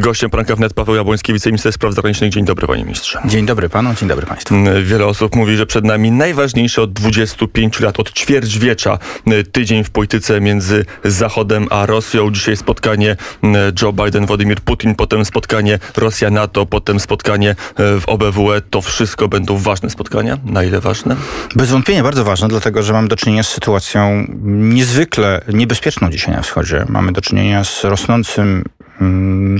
Gościem Pranka Wnet Paweł Jabłoński, wiceminister spraw zagranicznych. Dzień dobry panie ministrze. Dzień dobry panu, dzień dobry państwu. Wiele osób mówi, że przed nami najważniejszy od 25 lat, od ćwierćwiecza tydzień w polityce między Zachodem a Rosją. Dzisiaj spotkanie Joe Biden, Władimir Putin, potem spotkanie Rosja-NATO, potem spotkanie w OBWE. To wszystko będą ważne spotkania? Na ile ważne? Bez wątpienia bardzo ważne, dlatego że mamy do czynienia z sytuacją niezwykle niebezpieczną dzisiaj na wschodzie. Mamy do czynienia z rosnącym Mm,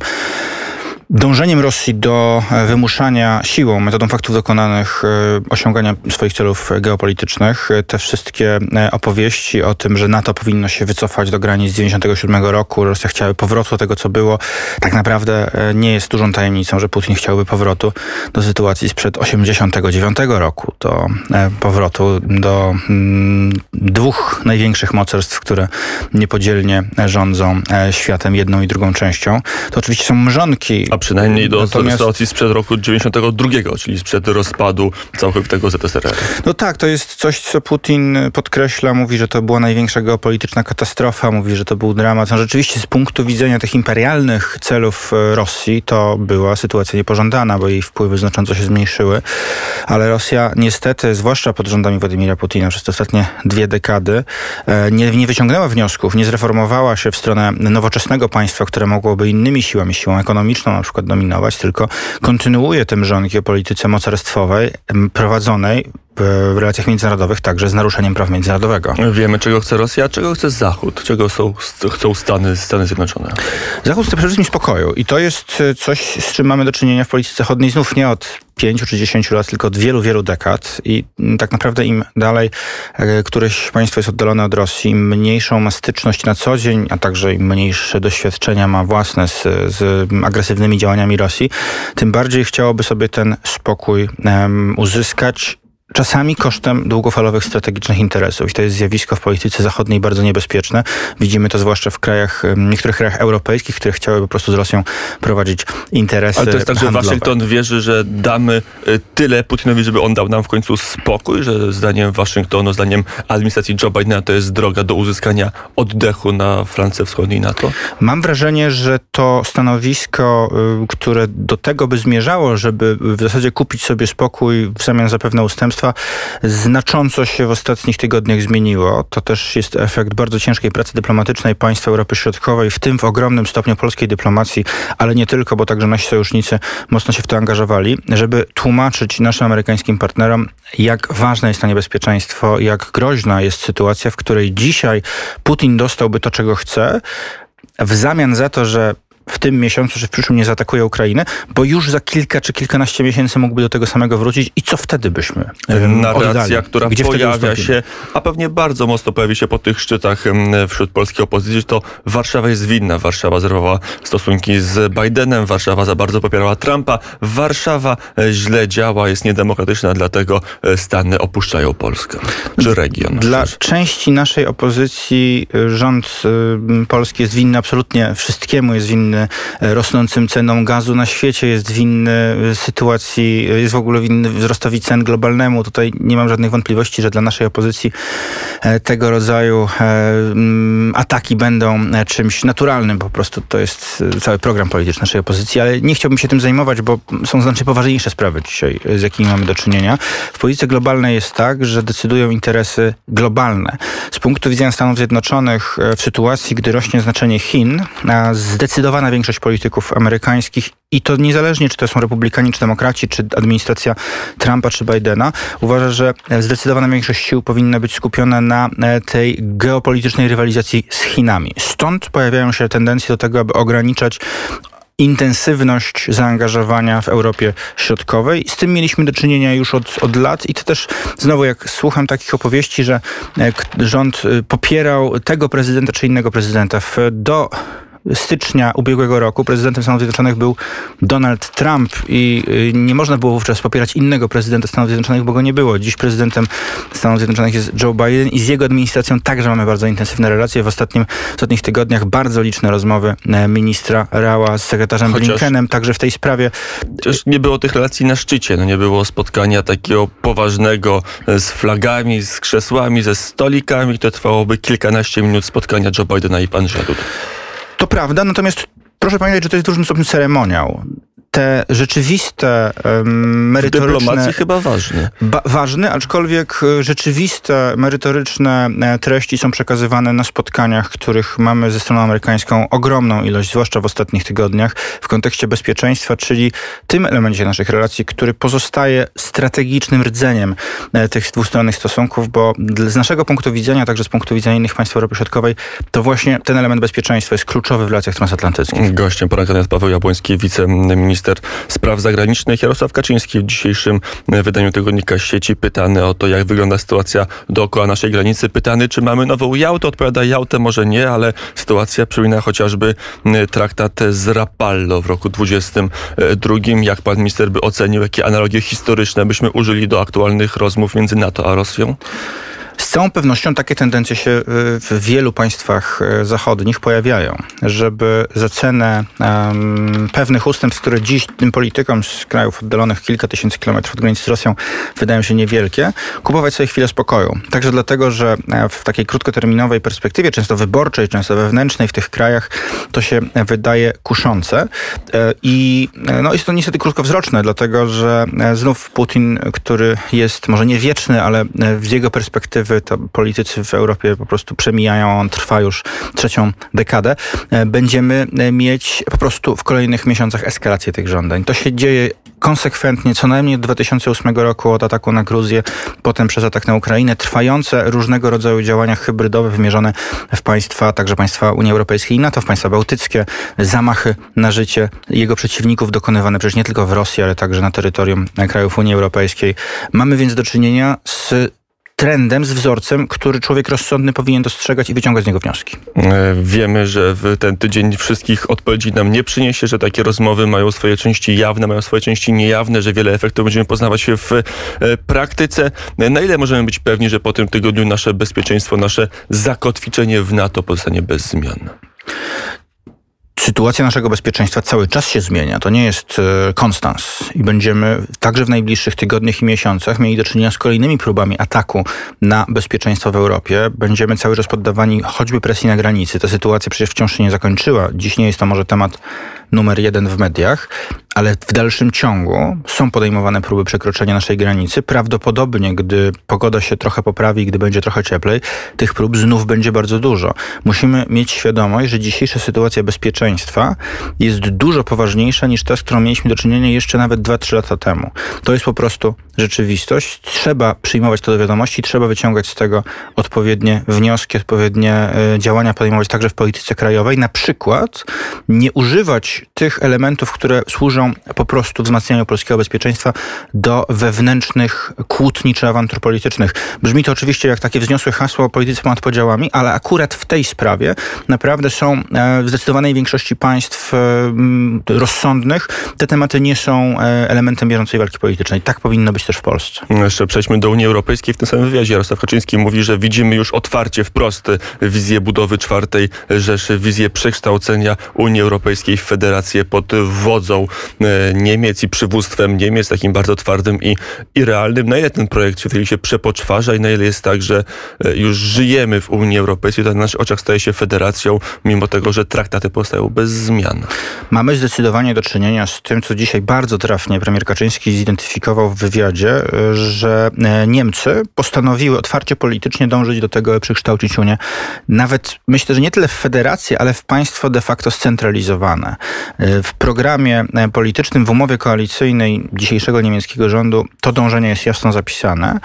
dążeniem Rosji do e, wymuszania siłą, metodą faktów dokonanych, e, osiągania swoich celów geopolitycznych. E, te wszystkie opowieści o tym, że NATO powinno się wycofać do granic z 97 roku, Rosja chciałaby powrotu tego, co było, tak naprawdę nie jest dużą tajemnicą, że Putin chciałby powrotu do sytuacji sprzed 89 roku, do powrotu do mm, dwóch największych mocarstw, które niepodzielnie rządzą światem jedną i drugą częścią. To oczywiście są mrzonki a przynajmniej do Natomiast... sytuacji sprzed roku 92, czyli sprzed rozpadu całkowitego ZSRR. No tak, to jest coś, co Putin podkreśla. Mówi, że to była największa geopolityczna katastrofa. Mówi, że to był dramat. No rzeczywiście z punktu widzenia tych imperialnych celów e, Rosji to była sytuacja niepożądana, bo jej wpływy znacząco się zmniejszyły. Ale Rosja niestety, zwłaszcza pod rządami Władimira Putina przez te ostatnie dwie dekady, e, nie, nie wyciągnęła wniosków, nie zreformowała się w stronę nowoczesnego państwa, które mogłoby innymi siłami, siłą ekonomiczną, na przykład dominować, tylko kontynuuje ten rząd geopolityce mocarstwowej prowadzonej w relacjach międzynarodowych także z naruszeniem praw międzynarodowego. Wiemy, czego chce Rosja, czego chce Zachód, czego są, chcą Stany, Stany Zjednoczone. Zachód chce przede wszystkim spokoju i to jest e, coś, z czym mamy do czynienia w polityce zachodniej, znów nie od pięciu czy dziesięciu lat, tylko od wielu, wielu dekad i tak naprawdę im dalej e, któreś państwo jest oddalone od Rosji, im mniejszą ma styczność na co dzień, a także im mniejsze doświadczenia ma własne z, z agresywnymi działaniami Rosji, tym bardziej chciałoby sobie ten spokój um, uzyskać czasami kosztem długofalowych strategicznych interesów. I to jest zjawisko w polityce zachodniej bardzo niebezpieczne. Widzimy to zwłaszcza w krajach, niektórych krajach europejskich, które chciały po prostu z Rosją prowadzić interesy Ale to jest tak, handlowe. że Waszyngton wierzy, że damy y, tyle Putinowi, żeby on dał nam w końcu spokój, że zdaniem Waszyngtonu, zdaniem administracji Joe Bidena to jest droga do uzyskania oddechu na Francję Wschodniej NATO? Mam wrażenie, że to stanowisko, y, które do tego by zmierzało, żeby w zasadzie kupić sobie spokój w zamian za pewne ustępstwa, znacząco się w ostatnich tygodniach zmieniło. To też jest efekt bardzo ciężkiej pracy dyplomatycznej państw Europy Środkowej, w tym w ogromnym stopniu polskiej dyplomacji, ale nie tylko, bo także nasi sojusznicy mocno się w to angażowali, żeby tłumaczyć naszym amerykańskim partnerom, jak ważne jest to niebezpieczeństwo, jak groźna jest sytuacja, w której dzisiaj Putin dostałby to, czego chce, w zamian za to, że w tym miesiącu czy w przyszłym nie zaatakuje Ukrainy, bo już za kilka czy kilkanaście miesięcy mógłby do tego samego wrócić i co wtedy byśmy Narracja, oddali? która Gdzie pojawia się, a pewnie bardzo mocno pojawi się po tych szczytach wśród polskiej opozycji, to Warszawa jest winna. Warszawa zerwała stosunki z Bidenem, Warszawa za bardzo popierała Trumpa, Warszawa e, źle działa, jest niedemokratyczna, dlatego e, Stany opuszczają Polskę, czy region. Dla części naszej opozycji e, rząd polski jest winny absolutnie wszystkiemu, jest winny winny e, rosnącym cenom gazu na świecie, jest winny e, sytuacji, e, jest w ogóle winny wzrostowi cen globalnemu. Tutaj nie mam żadnych wątpliwości, że dla naszej opozycji tego rodzaju ataki będą czymś naturalnym. Po prostu to jest cały program polityczny naszej opozycji, ale nie chciałbym się tym zajmować, bo są znacznie poważniejsze sprawy dzisiaj, z jakimi mamy do czynienia. W polityce globalnej jest tak, że decydują interesy globalne. Z punktu widzenia Stanów Zjednoczonych w sytuacji, gdy rośnie znaczenie Chin, zdecydowana zdecydowana większość polityków amerykańskich i to niezależnie, czy to są republikani, czy demokraci, czy administracja Trumpa, czy Bidena, uważa, że zdecydowana większość sił powinna być skupiona na e, tej geopolitycznej rywalizacji z Chinami. Stąd pojawiają się tendencje do tego, aby ograniczać intensywność zaangażowania w Europie Środkowej. Z tym mieliśmy do czynienia już od, od lat i to też znowu jak słucham takich opowieści, że e, rząd e, popierał tego prezydenta czy innego prezydenta w, do stycznia ubiegłego roku prezydentem Stanów Zjednoczonych był Donald Trump i y, nie można było wówczas popierać innego prezydenta Stanów Zjednoczonych, bo go nie było. Dziś prezydentem Stanów Zjednoczonych jest Joe Biden i z jego administracją także mamy bardzo intensywne relacje. W, ostatnim, w ostatnich tygodniach bardzo liczne rozmowy e, ministra Rała z sekretarzem Chociaż... Blinkenem, także w tej sprawie. Chociaż nie było tych relacji na szczycie, no nie było spotkania takiego poważnego e, z flagami, z krzesłami, ze stolikami. To trwałoby kilkanaście minut spotkania Joe Bidena i pan Duda. To prawda, natomiast proszę pamiętać, że to jest w dużym stopniu ceremoniał te rzeczywiste, merytoryczne... W dyplomacji chyba ważne. Ba ważne, aczkolwiek e, rzeczywiste, merytoryczne e, treści są przekazywane na spotkaniach, których mamy ze stroną amerykańską ogromną ilość, zwłaszcza w ostatnich tygodniach, w kontekście bezpieczeństwa, czyli tym elemencie naszych relacji, który pozostaje strategicznym rdzeniem e, tych dwustronnych stosunków, bo z naszego punktu widzenia, także z punktu widzenia innych państw Europy Środkowej, to właśnie ten element bezpieczeństwa jest kluczowy w relacjach transatlantyckich. Gościem poranka jest Paweł Jabłoński, wiceminister minister spraw zagranicznych Jarosław Kaczyński w dzisiejszym wydaniu tygodnika sieci pytany o to, jak wygląda sytuacja dookoła naszej granicy. Pytany, czy mamy nową Jałtę? Odpowiada Jałtę, może nie, ale sytuacja przypomina chociażby traktat z Rapallo w roku 22. Jak pan minister by ocenił, jakie analogie historyczne byśmy użyli do aktualnych rozmów między NATO a Rosją? Z całą pewnością takie tendencje się y, w wielu państwach y, zachodnich pojawiają, żeby za cenę um, pewnych ustępstw, które dziś tym politykom z krajów oddalonych kilka tysięcy kilometrów od granicy z Rosją wydają się niewielkie, kupować sobie chwilę spokoju. Także dlatego, że e, w takiej krótkoterminowej perspektywie, często wyborczej, często wewnętrznej w tych krajach, to się wydaje kuszące. E, I e, no, jest to niestety krótkowzroczne, dlatego że znów Putin, który jest może nie wieczny, ale z jego perspektywy to politycy w Europie po prostu przemijają, on trwa już trzecią dekadę, e, będziemy e, mieć po prostu w kolejnych miesiącach eskalację tych żądań. To się dzieje konsekwentnie, co najmniej od 2008 roku, od ataku na Gruzję, potem przez atak na Ukrainę, trwające różnego rodzaju działania hybrydowe wymierzone w państwa, także państwa Unii Europejskiej i NATO, w państwa bałtyckie, zamachy na życie jego przeciwników dokonywane przecież nie tylko w Rosji, ale także na terytorium krajów Unii Europejskiej. Mamy więc do czynienia z trendem, z wzorcem, który człowiek rozsądny powinien dostrzegać i wyciągać z niego wnioski. E, wiemy, że ten tydzień wszystkich odpowiedzi nam nie przyniesie, że takie rozmowy mają swoje części jawne, mają swoje części niejawne, że wiele efektów będziemy poznawać w e, praktyce. Na ile możemy być pewni, że po tym tygodniu nasze bezpieczeństwo, nasze zakotwiczenie w NATO pozostanie bez zmian? Sytuacja naszego bezpieczeństwa cały czas się zmienia. To nie jest e, konstans. I będziemy także w najbliższych tygodniach i miesiącach mieli do czynienia z kolejnymi próbami ataku na bezpieczeństwo w Europie. Będziemy cały czas poddawani choćby presji na granicy. Ta sytuacja przecież wciąż się nie zakończyła. Dziś nie jest to może temat numer jeden w mediach, ale w dalszym ciągu są podejmowane próby przekroczenia naszej granicy. Prawdopodobnie, gdy pogoda się trochę poprawi, gdy będzie trochę cieplej, tych prób znów będzie bardzo dużo. Musimy mieć świadomość, że dzisiejsza sytuacja bezpieczeństwa jest dużo poważniejsza niż ta, z którą mieliśmy do czynienia jeszcze nawet 2-3 lata temu. To jest po prostu rzeczywistość. Trzeba przyjmować to do wiadomości, trzeba wyciągać z tego odpowiednie wnioski, odpowiednie e, działania podejmować także w polityce krajowej. Na przykład nie używać tych elementów, które służą po prostu wzmacnianiu polskiego bezpieczeństwa do wewnętrznych kłótni czy awantur politycznych. Brzmi to oczywiście jak takie wzniosłe hasło o polityce ponad podziałami, ale akurat w tej sprawie naprawdę są e, w zdecydowanej większości państw e, rozsądnych te tematy nie są elementem bieżącej walki politycznej. Tak powinno być też w Polsce. Jeszcze przejdźmy do Unii Europejskiej. W tym samym wywiadzie Jarosław Kaczyński mówi, że widzimy już otwarcie, wprost wizję budowy czwartej Rzeszy, wizję przekształcenia Unii Europejskiej w federację pod wodzą e, Niemiec i przywództwem Niemiec, takim bardzo twardym i, i realnym. Na ile ten projekt chwili się przepoczwarza i na ile jest tak, że e, już żyjemy w Unii Europejskiej, to na naszych oczach staje się federacją, mimo tego, że traktaty powstają bez zmian. Mamy zdecydowanie do czynienia z tym, co dzisiaj bardzo trafnie premier Kaczyński zidentyfikował w wywiadzie że e, Niemcy postanowiły otwarcie politycznie dążyć do tego, by przekształcić Unię. Nawet myślę, że nie tyle w federację, ale w państwo de facto scentralizowane. E, w programie e, politycznym, w umowie koalicyjnej dzisiejszego niemieckiego rządu to dążenie jest jasno zapisane,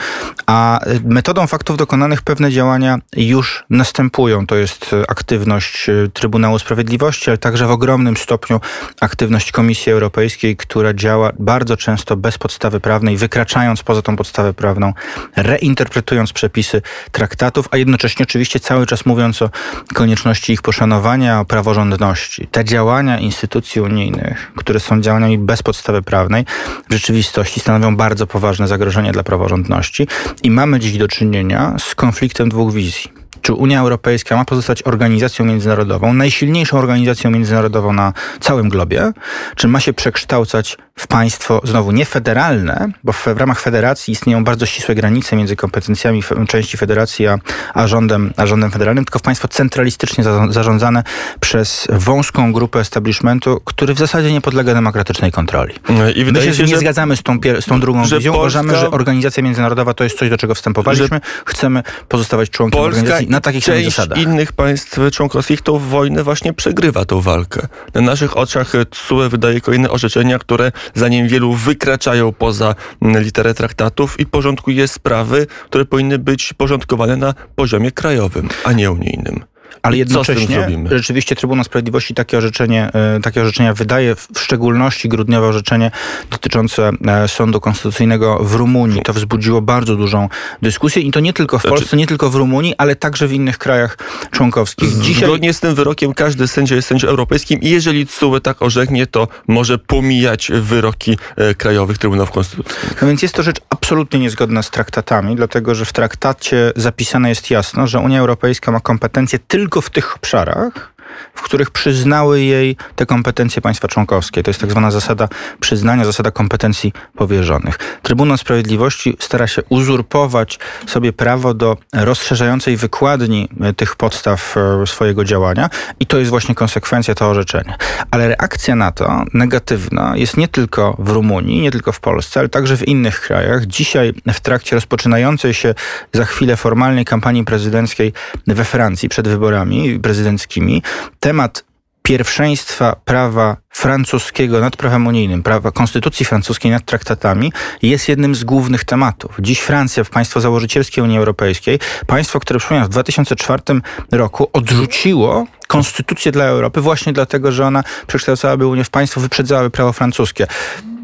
a metodą faktów dokonanych pewne działania już następują. To jest aktywność Trybunału Sprawiedliwości, ale także w ogromnym stopniu aktywność Komisji Europejskiej, która działa bardzo często bez podstawy prawnej, wykracza wykraczając poza tą podstawę prawną, reinterpretując przepisy traktatów, a jednocześnie oczywiście cały czas mówiąc o konieczności ich poszanowania, o praworządności. Te działania instytucji unijnych, które są działaniami bez podstawy prawnej, w rzeczywistości stanowią bardzo poważne zagrożenie dla praworządności i mamy dziś do czynienia z konfliktem dwóch wizji czy Unia Europejska ma pozostać organizacją międzynarodową, najsilniejszą organizacją międzynarodową na całym globie, czy ma się przekształcać w państwo znowu nie federalne, bo w, w ramach federacji istnieją bardzo ścisłe granice między kompetencjami części federacji a, a, rządem, a rządem federalnym, tylko w państwo centralistycznie za, zarządzane przez wąską grupę establishmentu, który w zasadzie nie podlega demokratycznej kontroli. I wydaje My się, się nie zgadzamy z tą, z tą drugą wizją. Polska, Uważamy, że organizacja międzynarodowa to jest coś, do czego wstępowaliśmy. Chcemy pozostawać członkiem Polska organizacji na takich samych zasadach. innych państw członkowskich tą wojnę właśnie przegrywa tą walkę. Na naszych oczach TSUE wydaje kolejne orzeczenia, które zanim wielu wykraczają poza literę traktatów i porządkuje sprawy, które powinny być porządkowane na poziomie krajowym, a nie unijnym. Ale jednocześnie rzeczywiście Trybunał Sprawiedliwości takie, orzeczenie, e, takie orzeczenia wydaje, w szczególności grudniowe orzeczenie dotyczące e, Sądu Konstytucyjnego w Rumunii. To wzbudziło bardzo dużą dyskusję i to nie tylko w znaczy- Polsce, nie tylko w Rumunii, ale także w innych krajach członkowskich. Dzisiaj... Zgodnie z tym wyrokiem każdy sędzia jest sędzią europejskim i jeżeli CUE tak orzeknie, to może pomijać wyroki e, krajowych Trybunałów Konstytucyjnych. No więc jest to rzecz absolutnie niezgodna z traktatami, dlatego że w traktacie zapisane jest jasno, że Unia Europejska ma kompetencje tylko tylko w tych obszarach, w których przyznały jej te kompetencje państwa członkowskie. To jest tak zwana zasada przyznania, zasada kompetencji powierzonych. Trybunał Sprawiedliwości stara się uzurpować sobie prawo do rozszerzającej wykładni e, tych podstaw e, swojego działania i to jest właśnie konsekwencja to orzeczenia. Ale reakcja na to negatywna jest nie tylko w Rumunii, nie tylko w Polsce, ale także w innych krajach. Dzisiaj w trakcie rozpoczynającej się za chwilę formalnej kampanii prezydenckiej we Francji przed wyborami prezydenckimi temat pierwszeństwa prawa francuskiego nad prawem unijnym, prawa konstytucji francuskiej nad traktatami jest jednym z głównych tematów. Dziś Francja, państwo założycielskie Unii Europejskiej, państwo, które przypominam w 2004 roku odrzuciło konstytucję dla Europy właśnie dlatego, że ona przekształcałaby Unię w państwo, wyprzedzałaby prawo francuskie.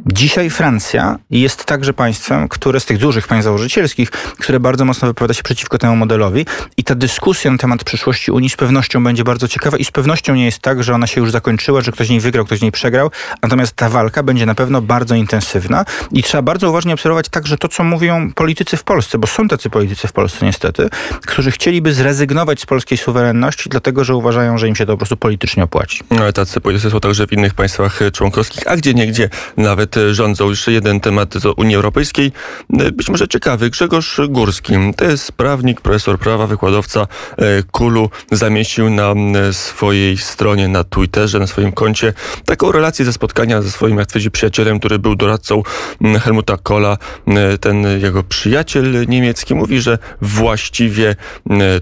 Dzisiaj Francja jest także państwem, które z tych dużych państw założycielskich, które bardzo mocno wypowiada się przeciwko temu modelowi i ta dyskusja na temat przyszłości Unii z pewnością będzie bardzo ciekawa i z pewnością nie jest tak, że ona się już zakończyła, że ktoś z niej wygrał, ktoś z niej przegrał, natomiast ta walka będzie na pewno bardzo intensywna i trzeba bardzo uważnie obserwować także to, co mówią politycy w Polsce, bo są tacy politycy w Polsce niestety, którzy chcieliby zrezygnować z polskiej suwerenności, dlatego że uważają, że im się to po prostu politycznie opłaci. No, tacy politycy są także w innych państwach członkowskich, a gdzie niegdzie nawet rządzą. Jeszcze jeden temat z Unii Europejskiej, być może ciekawy. Grzegorz Górski, to jest prawnik, profesor prawa, wykładowca e, Kulu, zamieścił na swojej stronie, na Twitterze, na swoim koncie taką relację ze spotkania ze swoim, jak twierdzi, przyjacielem, który był doradcą Helmuta Kohla. Ten jego przyjaciel niemiecki mówi, że właściwie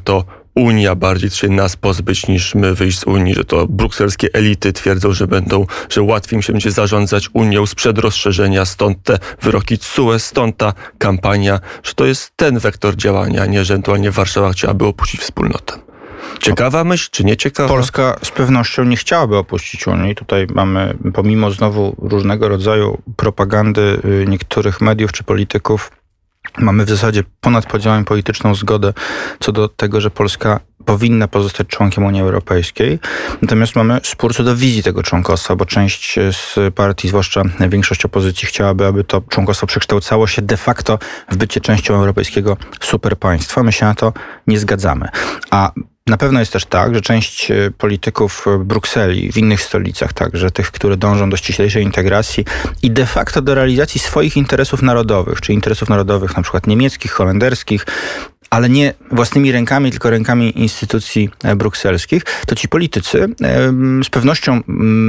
to Unia bardziej chce nas pozbyć niż my wyjść z Unii, że to brukselskie elity twierdzą, że będą, że łatwiej im się będzie zarządzać Unią sprzed rozszerzenia, stąd te wyroki CUE, stąd ta kampania, że to jest ten wektor działania, nie że ewentualnie Warszawa chciałaby opuścić wspólnotę. Ciekawa myśl, czy nie ciekawa? Polska z pewnością nie chciałaby opuścić Unii. Tutaj mamy, pomimo znowu różnego rodzaju propagandy y, niektórych mediów czy polityków, Mamy w zasadzie ponad podziałem polityczną zgodę co do tego, że Polska powinna pozostać członkiem Unii Europejskiej. Natomiast mamy spór co do wizji tego członkostwa, bo część z partii, zwłaszcza większość opozycji, chciałaby, aby to członkostwo przekształcało się de facto w bycie częścią europejskiego superpaństwa. My się na to nie zgadzamy. A na pewno jest też tak, że część e, polityków Brukseli, w innych stolicach także, tych, które dążą do ściślejszej integracji i de facto do realizacji swoich interesów narodowych, czy interesów narodowych na przykład niemieckich, holenderskich, ale nie własnymi rękami, tylko rękami instytucji e, brukselskich, to ci politycy z pewnością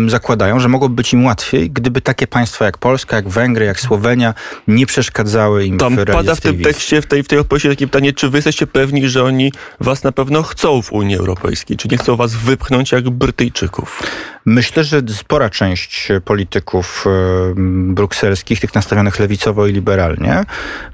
zakładają, że mogłoby być im łatwiej, gdyby takie państwa jak Polska, jak Węgry, jak Słowenia nie przeszkadzały im Tam w pada w tym tekście, w tej, w tej odpowiedzi takie pytanie, czy wy jesteście pewni, że oni was na pewno chcą w Unii Europejskiej, czy nie chcą was wypchnąć jak Brytyjczyków? Myślę, że spora część polityków brukselskich, tych nastawionych lewicowo i liberalnie,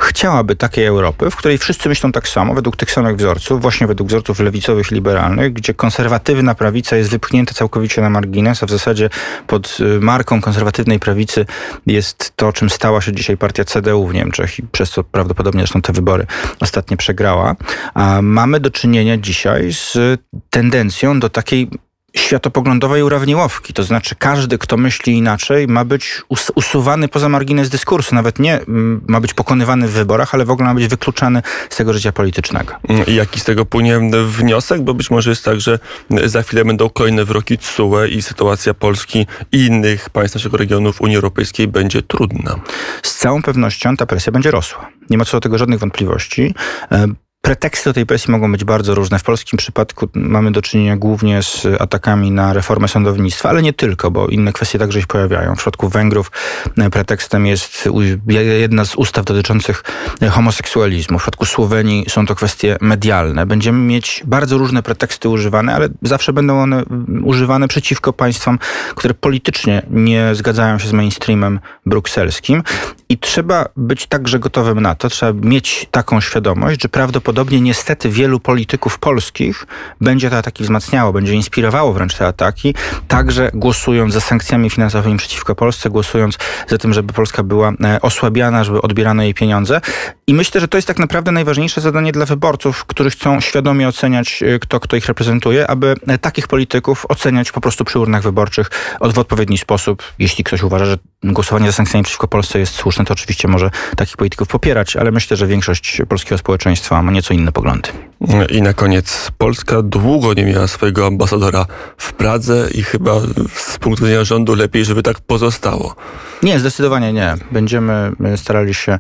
chciałaby takiej Europy, w której wszyscy myślą tak samo, według tych samych wzorców, właśnie według wzorców lewicowych, liberalnych, gdzie konserwatywna prawica jest wypchnięta całkowicie na margines, a w zasadzie pod y, marką konserwatywnej prawicy jest to, czym stała się dzisiaj partia CDU w Niemczech i przez co prawdopodobnie zresztą te wybory ostatnie przegrała. A mamy do czynienia dzisiaj z tendencją do takiej światopoglądowej urawniłowki. To znaczy każdy, kto myśli inaczej, ma być us usuwany poza margines dyskursu. Nawet nie mm, ma być pokonywany w wyborach, ale w ogóle ma być wykluczany z tego życia politycznego. I jaki z tego płynie wniosek? Bo być może jest tak, że za chwilę będą kolejne wyroki TSUE i sytuacja Polski i innych państw naszego regionu w Unii Europejskiej będzie trudna. Z całą pewnością ta presja będzie rosła. Nie ma co do tego żadnych wątpliwości. Preteksty do tej presji mogą być bardzo różne. W polskim przypadku mamy do czynienia głównie z atakami na reformę sądownictwa, ale nie tylko, bo inne kwestie także się pojawiają. W przypadku Węgrów e, pretekstem jest jedna z ustaw dotyczących e, homoseksualizmu. W przypadku Słowenii są to kwestie medialne. Będziemy mieć bardzo różne preteksty używane, ale zawsze będą one używane przeciwko państwom, które politycznie nie zgadzają się z mainstreamem brukselskim. I trzeba być także gotowym na to, trzeba mieć taką świadomość, że prawdopodobnie niestety wielu polityków polskich będzie te ataki wzmacniało, będzie inspirowało wręcz te ataki, także głosując za sankcjami finansowymi przeciwko Polsce, głosując za tym, żeby Polska była e, osłabiana, żeby odbierano jej pieniądze. I myślę, że to jest tak naprawdę najważniejsze zadanie dla wyborców, którzy chcą świadomie oceniać, e, kto, kto ich reprezentuje, aby e, takich polityków oceniać po prostu przy urnach wyborczych w odpowiedni sposób. Jeśli ktoś uważa, że głosowanie za sankcjami przeciwko Polsce jest słuszne, oczywiście może takich polityków popierać, ale myślę, że większość polskiego społeczeństwa ma nieco inne poglądy. I na koniec, Polska długo nie miała swojego ambasadora w Pradze i chyba z punktu widzenia rządu lepiej, żeby tak pozostało. Nie, zdecydowanie nie. Będziemy starali się,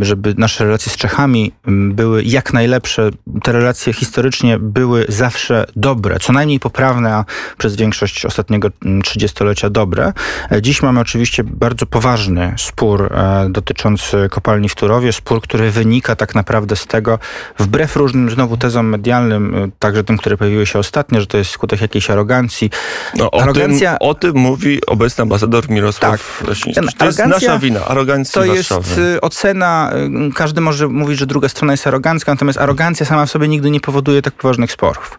żeby nasze relacje z Czechami były jak najlepsze. Te relacje historycznie były zawsze dobre, co najmniej poprawne, a przez większość ostatniego trzydziestolecia dobre. Dziś mamy oczywiście bardzo poważny spór e, dotyczący kopalni w Turowie, spór, który wynika tak naprawdę z tego, wbrew różnym znowu tezom medialnym, e, także tym, które pojawiły się ostatnio, że to jest skutek jakiejś arogancji. No, o, Arogancja... tym, o tym mówi obecny ambasador Mirosław tak. To jest nasza wina, arogancja To jest y, ocena, y, każdy może mówić, że druga strona jest arogancka, natomiast arogancja sama w sobie nigdy nie powoduje tak poważnych sporów.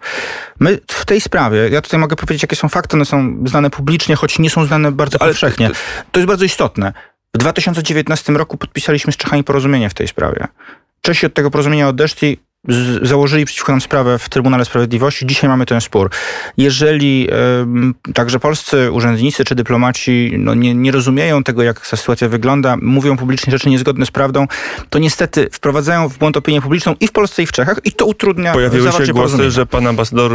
My w tej sprawie, ja tutaj mogę powiedzieć, jakie są fakty, one są znane publicznie, choć nie są znane bardzo Ale powszechnie. To jest bardzo istotne. W 2019 roku podpisaliśmy z Czechami porozumienie w tej sprawie. Czesi od tego porozumienia odeszli, założyli przeciwko nam sprawę w Trybunale Sprawiedliwości. Dzisiaj mamy ten spór. Jeżeli y, także polscy urzędnicy czy dyplomaci no, nie, nie rozumieją tego, jak ta sytuacja wygląda, mówią publicznie rzeczy niezgodne z prawdą, to niestety wprowadzają w błąd opinię publiczną i w Polsce, i w Czechach i to utrudnia Pojawiły się głosy, że pan ambasador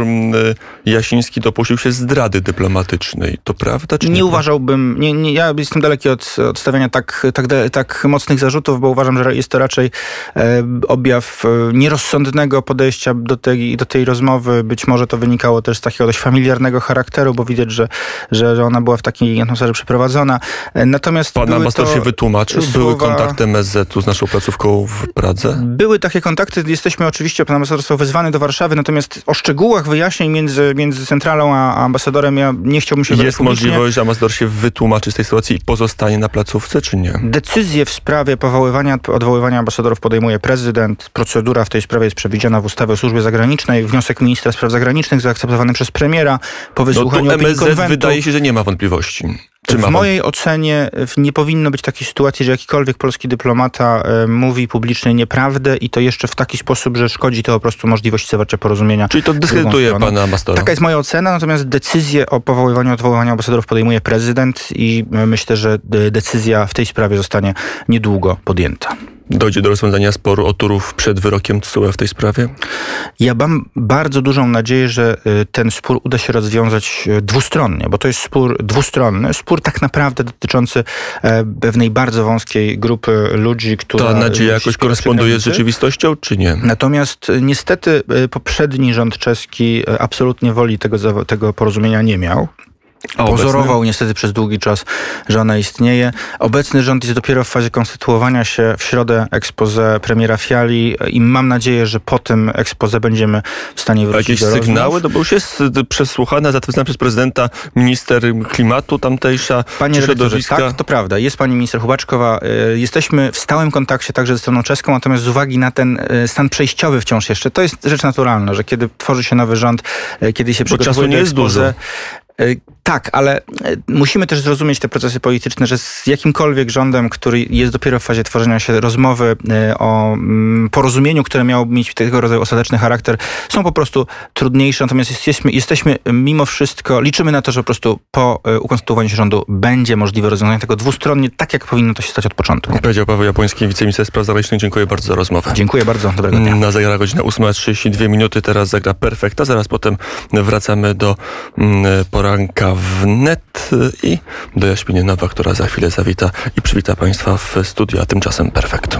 Jasiński dopuścił się zdrady dyplomatycznej. To prawda? Czy nie, nie uważałbym, nie, nie, ja jestem daleki od, od stawiania tak, tak, tak mocnych zarzutów, bo uważam, że jest to raczej e, objaw e, nierozsądnego rozsądnego podejścia do tej, do tej rozmowy. Być może to wynikało też z takiego dość familiarnego charakteru, bo widać, że, że, że ona była w takiej atmosferze przeprowadzona. Natomiast Pan ambasador się wytłumaczył? Słowa... Były kontakty MSZ-u z naszą placówką w Pradze? Były takie kontakty. Jesteśmy oczywiście, pan ambasador został wezwany do Warszawy, natomiast o szczegółach wyjaśnień między, między centralą a ambasadorem ja nie chciałbym się Jest możliwość, że ambasador się wytłumaczy z tej sytuacji i pozostanie na placówce, czy nie? Decyzje w sprawie powoływania, odwoływania ambasadorów podejmuje prezydent. Procedura w tej sprawie jest przewidziana w ustawie o służbie zagranicznej. Wniosek ministra spraw zagranicznych zaakceptowany przez premiera po wysłuchaniu no MSZ konwentu. wydaje się, że nie ma wątpliwości. Czy w mojej ocenie nie powinno być takiej sytuacji, że jakikolwiek polski dyplomata e, mówi publicznie nieprawdę i to jeszcze w taki sposób, że szkodzi to po prostu możliwości zawarcia porozumienia. Czyli to dyskredytuje pana ambasadora? Taka jest moja ocena, natomiast decyzję o powoływaniu, odwoływaniu ambasadorów podejmuje prezydent i e, myślę, że decyzja w tej sprawie zostanie niedługo podjęta dojdzie do rozwiązania sporu o Turów przed wyrokiem TSUE w tej sprawie? Ja mam bardzo dużą nadzieję, że y, ten spór uda się rozwiązać y, dwustronnie, bo to jest spór dwustronny, spór tak naprawdę dotyczący e, pewnej bardzo wąskiej grupy ludzi, która... Ta nadzieja jakoś koresponduje z rzeczywistością, czy nie? Natomiast y, niestety poprzedni rząd czeski absolutnie woli tego, tego porozumienia nie miał. Pozorował niestety przez długi czas, że ona istnieje. Obecny rząd jest dopiero w fazie konstytuowania się. W środę expose premiera Fiali i mam nadzieję, że po tym expose będziemy w stanie wrócić jakieś do sygnały? No bo już jest przesłuchana, zatwierdzona przez prezydenta minister klimatu tamtejsza, Panie środowiska. Tak, to prawda. Jest pani minister Hubaczkowa. Y, jesteśmy w stałym kontakcie także ze stroną czeską, natomiast z uwagi na ten y, stan przejściowy wciąż jeszcze, to jest rzecz naturalna, że kiedy tworzy się nowy rząd, y, kiedy się przygotowuje czasu nie jest dużo tak, ale e, musimy też zrozumieć te procesy polityczne, że z jakimkolwiek rządem, który jest dopiero w fazie tworzenia się rozmowy e, o mm, porozumieniu, które miało mieć tego rodzaju ostateczny charakter, są po prostu trudniejsze. Natomiast jesteśmy, jesteśmy mimo wszystko, liczymy na to, że po prostu po ukonstytuowaniu się rządu będzie możliwe rozwiązanie tego dwustronnie, tak jak powinno to się stać od początku. Powiedział Paweł Japoński, wiceminister spraw zagranicznych. Dziękuję bardzo za rozmowę. Dziękuję bardzo. Dobrego dnia. Na zagra godzina 8.32 minuty. Teraz zagra perfekta. Zaraz potem wracamy do mm, poranka wnet i do Jaśminy Nowa, która za chwilę zawita i przywita Państwa w studiu, a tymczasem perfekt.